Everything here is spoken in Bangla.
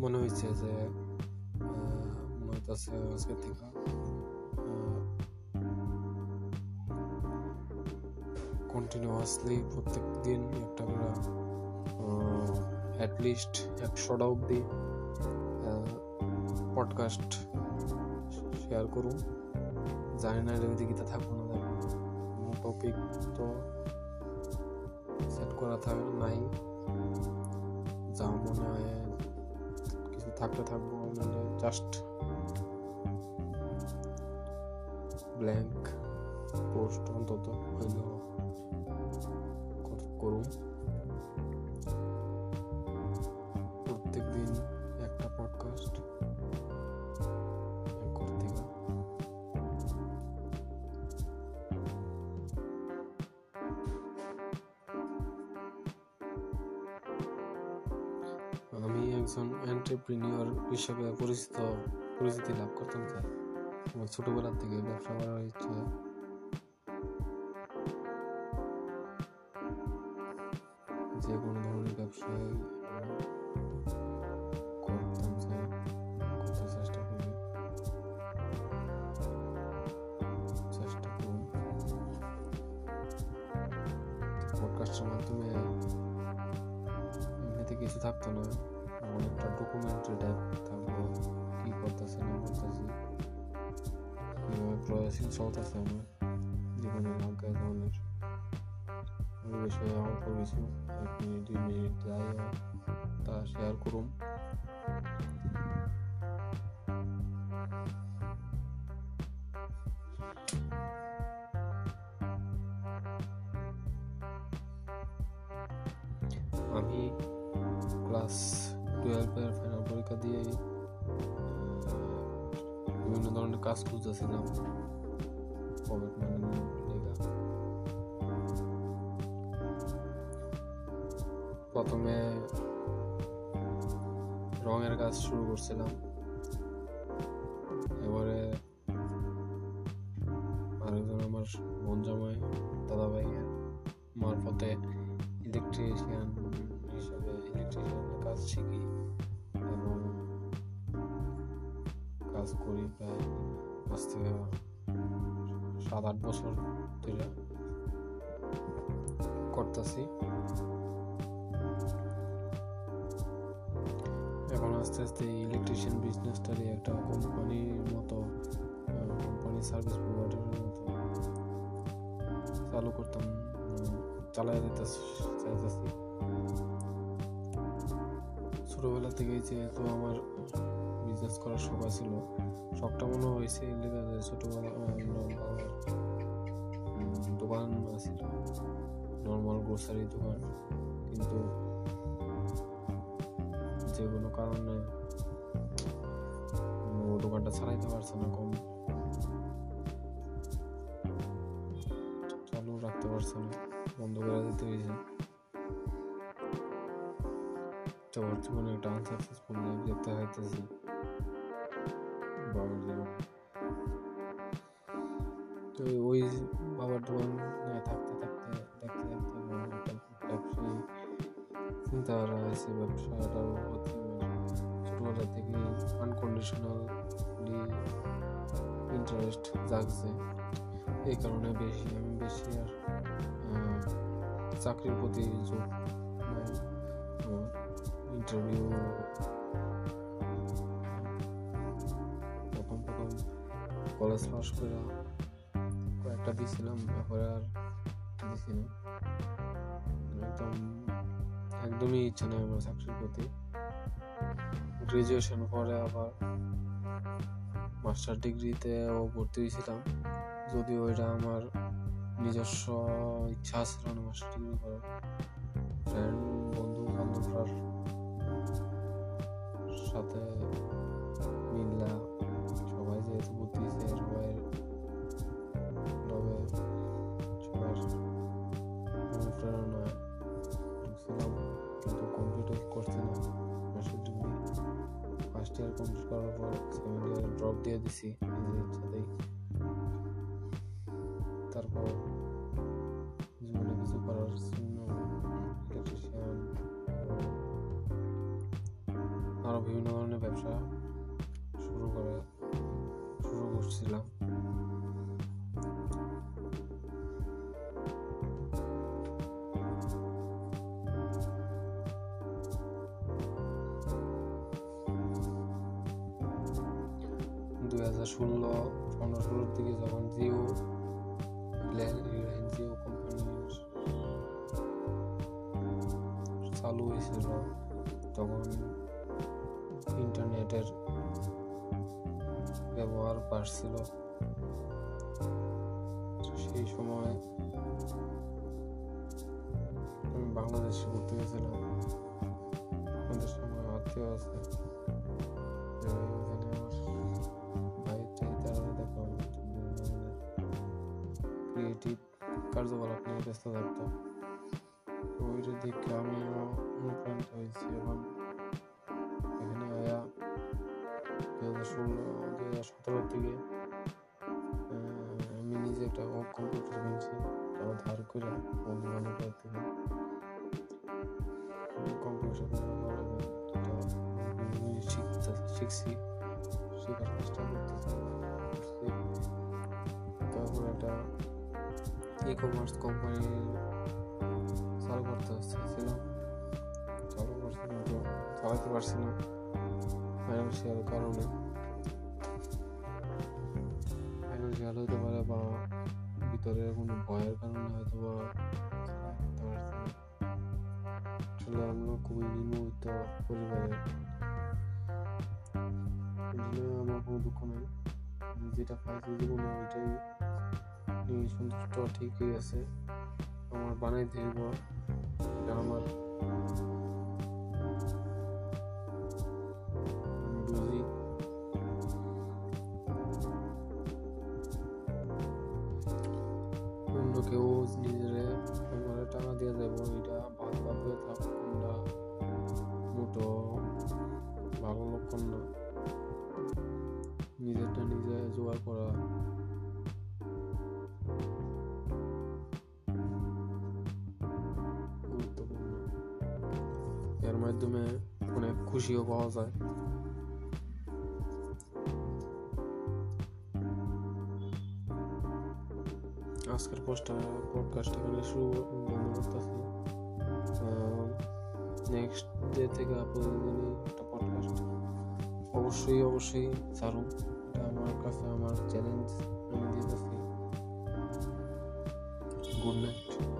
মনে হয়েছে যে মনে হইতেছে আজকে থেকে কন্টিনিউয়াসলি প্রত্যেক দিন একটা করে অ্যাটলিস্ট একশোটা অবধি পডকাস্ট শেয়ার করুন। জানি না এর গীতা থাকব না টপিক তো সেট করা থাকে নাই। যা মনে হয় কিছু থাকতে থাকব মানে জাস্ট ব্ল্যাঙ্ক পোস্ট অন্তত হইলেও করুন একজন এন্টারপ্রিনিয়র হিসেবে পরিচিত, পরিচিতি লাভ করতাম চাই আমার ছোটবেলার থেকে ব্যবসা করার ইচ্ছা যে কোনো ধরনের ব্যবসায় করতাম চেষ্টা পডকাস্টের মাধ্যমে এমনিতে কিছু থাকতো না। অনেকটা ডকুমেন্টারি টাইপ থাকব। কি করতেছে, না করতেছি? কীভাবে প্রয়াসিং চলতেছে আমার জীবনের আজ্ঞা ধরনের ওই বিষয়ে অল্প কিছু এক মিনিট দুই মিনিট যাই তা শেয়ার করুন। আমি ক্লাস টুয়েলভের ফাইনাল পরীক্ষা দিয়ে বিভিন্ন ধরনের কাজ খুঁজতেছিলাম। মানি প্রথমে রঙের কাজ শুরু করছিলাম। এবারে আরেকজন আমার বোন জামাই দাদা ভাইয়ের মারফতে ইলেকট্রিশিয়ান হিসাবে ইলেকট্রিশিয়ানের কাজ শিখি। কাজ করি প্রায় আজ থেকে সাত আট বছর ধরে করতেছি। এখন আস্তে আস্তে ইলেকট্রিশিয়ান বিজনেসটা বিজনেসটারই একটা কোম্পানির মতো কোম্পানি সার্ভিস প্রোভাইডারের মতো চালু করতাম চালাই যেতে চাইতেছি ছোটবেলা থেকেই যেহেতু আমার বিজনেস করার শখ ছিল শখটা মনে হয়েছে ছোটবেলা দোকান ছিল নর্মাল গ্রোসারি দোকান। কিন্তু যে কোনো কারণে ও দোকানটা চালাইতে পারছে না, কম চালু রাখতে পারছে না, বন্ধ করে দিতে হয়েছে। তো বর্তমানে একটা আনসাকসেসফুল লাইফ দেখতে হইতেছি বাবার জীবন তো ওই বাবার দোকান থাকতে থাকতে দেখতে দেখতে ব্যবসায়ী, চিন্তাধারা হয়েছে ব্যবসাটার প্রতি ছোটবেলা থেকে আনকন্ডিশনালি ইন্টারেস্ট জাগছে। এই কারণে বেশি, আমি বেশি আর চাকরির প্রতি ইন্টারভিউ কলেজ পাস করে কয়েকটা দিয়েছিলাম তারপরে আর দিছি না একদম, একদমই ইচ্ছা নেই আমার চাকরির প্রতি। গ্রাজুয়েশন পরে আবার মাস্টার ডিগ্রিতেও ভর্তি হয়েছিলাম। যদিও এটা আমার নিজস্ব ইচ্ছা ছিল না মাস্টার ডিগ্রি করার। ফ্রেন্ড বন্ধু বান্ধবরার সাথে ফার্স্ট ইয়ার কমপ্লিট করার পর সেকেন্ড ইয়ার ড্রপ দিয়ে দিছি, নিজের ইচ্ছাতেই তারপর জীবনে কিছু করার জন্য ইলেকট্রিশিয়ান আরও বিভিন্ন ধরনের ব্যবসা শুরু করে, শুরু করছিলাম। দুই হাজার ষোলো, পনেরো ষোলোর দিকে যখন জিও রিলায়েন্স জিও কোম্পানির চালু হয়েছিল, তখন ইন্টারনেটের ব্যবহার বাড়ছিল। সেই সময় আমি বাংলাদেশে ঘুরতে গেছিলাম। আমাদের সময় আত্মীয় আছে। ব্যস্ত থাকতাম তো ওইটা দেখে আমি অনুপ্রাণিত হয়েছি এবং এখানে আয়া দু হাজার ষোলো দু হাজার সতেরো থেকে আমি নিজে একটা কম্পিউটার কিনছি তাও ধার করে বন্ধু বান্ধবের থেকে কম্পিউটার শিখতে শিখছি শেখার চেষ্টা করতেছি। তারপর একটা ই কমার্স কোম্পানি চালু করতে চাইছিলাম চালু করছি কিন্তু চালাতে পারছি না ফাইন্যান্সিয়াল কারণে। ফাইন্যান্সিয়াল হতে পারে বা ভিতরে কোনো ভয়ের কারণে হয়তো বা আসলে আমরা খুবই নিম্নবিত্ত পরিবারে। আমার কোনো দুঃখ নেই। যেটা পাইছি জীবনে ওইটাই। নিয়ে সন্তুষ্ট ঠিকই আছে। আমার বানাইতে হইব এটা আমার বুঝি। টাকা দিয়ে দেবো। এটা ভালো লক্ষণ না। নিজেরটা নিজে জোগাড় করা। মাধ্যমে অনেক খুশিও পাওয়া যায়। আজকের পডকাস্ট এখানে শুরু বন্ধ করতেছি নেক্সট ডে থেকে প্রতিদিনই একটা পডকাস্ট অবশ্যই অবশ্যই ছাড়ুন। এটা আমার কাছে, আমার চ্যালেঞ্জ আমি দিতেছি। Good night